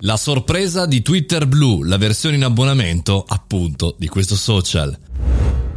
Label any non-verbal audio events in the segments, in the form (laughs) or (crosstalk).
La sorpresa di Twitter Blue, la versione in abbonamento appunto di questo social.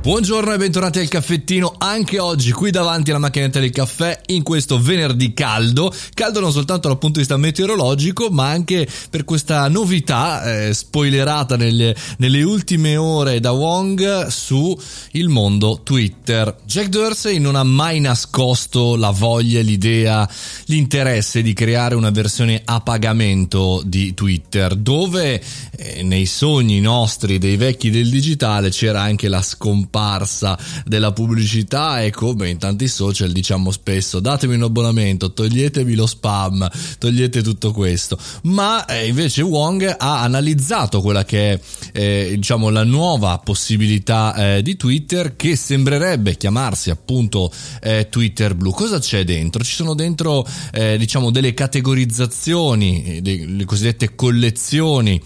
Buongiorno e bentornati al caffettino, anche oggi qui davanti alla macchinetta del caffè in questo venerdì caldo, caldo non soltanto dal punto di vista meteorologico ma anche per questa novità eh, spoilerata nelle, nelle, ultime ore da Wong su il mondo Twitter. Jack Dorsey non ha mai nascosto la voglia, l'idea, l'interesse di creare una versione a pagamento di Twitter dove eh, nei sogni nostri dei vecchi del digitale c'era anche la scomparsa scomparsa della pubblicità e come in tanti social diciamo spesso datemi un abbonamento, toglietemi lo spam, togliete tutto questo. Ma eh, invece Wong ha analizzato quella che è eh, diciamo la nuova possibilità eh, di Twitter che sembrerebbe chiamarsi appunto eh, Twitter Blue. Cosa c'è dentro? Ci sono dentro eh, diciamo delle categorizzazioni, eh, le cosiddette collezioni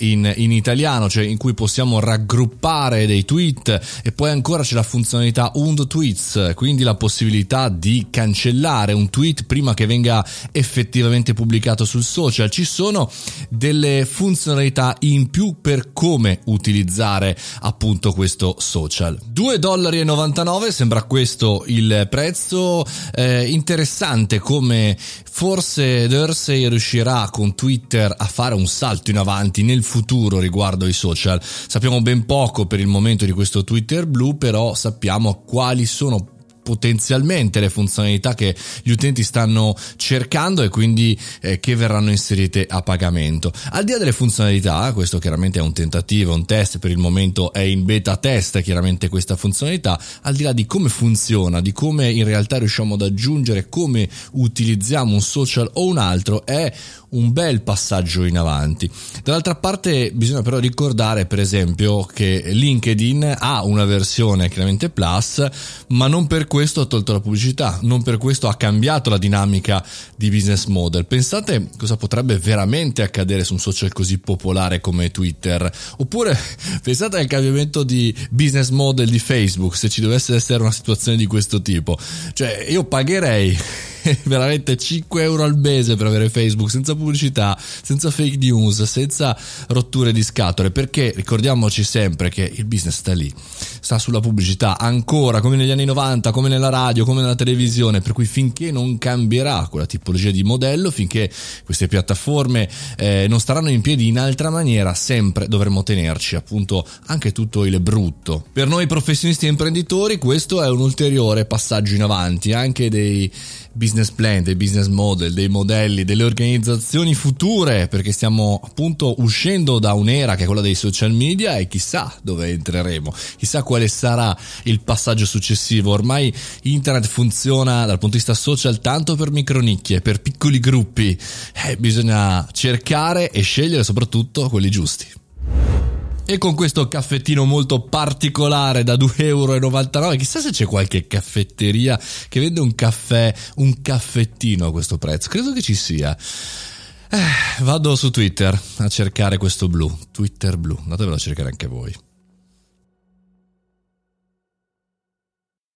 in, in italiano, cioè in cui possiamo raggruppare dei tweet e poi ancora c'è la funzionalità Und Tweets, quindi la possibilità di cancellare un tweet prima che venga effettivamente pubblicato sul social. Ci sono delle funzionalità in più per come utilizzare appunto questo social. 2,99 dollari sembra questo il prezzo eh, interessante come forse Dorsey riuscirà con Twitter a fare un salto in avanti nel futuro riguardo ai social. Sappiamo ben poco per il momento di questo Twitter blu, però sappiamo quali sono potenzialmente le funzionalità che gli utenti stanno cercando e quindi eh, che verranno inserite a pagamento. Al di là delle funzionalità, questo chiaramente è un tentativo, un test, per il momento è in beta test chiaramente questa funzionalità, al di là di come funziona, di come in realtà riusciamo ad aggiungere, come utilizziamo un social o un altro, è un bel passaggio in avanti. Dall'altra parte bisogna però ricordare per esempio che LinkedIn ha una versione chiaramente plus, ma non per questo ha tolto la pubblicità, non per questo ha cambiato la dinamica di business model. Pensate cosa potrebbe veramente accadere su un social così popolare come Twitter, oppure (laughs) pensate al cambiamento di business model di Facebook se ci dovesse essere una situazione di questo tipo. Cioè io pagherei (laughs) veramente 5 euro al mese per avere Facebook senza pubblicità, senza fake news, senza rotture di scatole, perché ricordiamoci sempre che il business sta lì, sta sulla pubblicità, ancora come negli anni 90, come nella radio, come nella televisione, per cui finché non cambierà quella tipologia di modello, finché queste piattaforme eh, non staranno in piedi in altra maniera, sempre dovremo tenerci appunto anche tutto il brutto. Per noi professionisti e imprenditori questo è un ulteriore passaggio in avanti, anche dei business plan, dei business model, dei modelli, delle organizzazioni future, perché stiamo appunto uscendo da un'era che è quella dei social media e chissà dove entreremo, chissà quale sarà il passaggio successivo. Ormai internet funziona dal punto di vista social tanto per micronicchie, per piccoli gruppi, eh, bisogna cercare e scegliere soprattutto quelli giusti. E con questo caffettino molto particolare da 2,99 euro, chissà se c'è qualche caffetteria che vende un caffè, un caffettino a questo prezzo. Credo che ci sia. Eh, vado su Twitter a cercare questo blu, Twitter blu, andatevelo a cercare anche voi.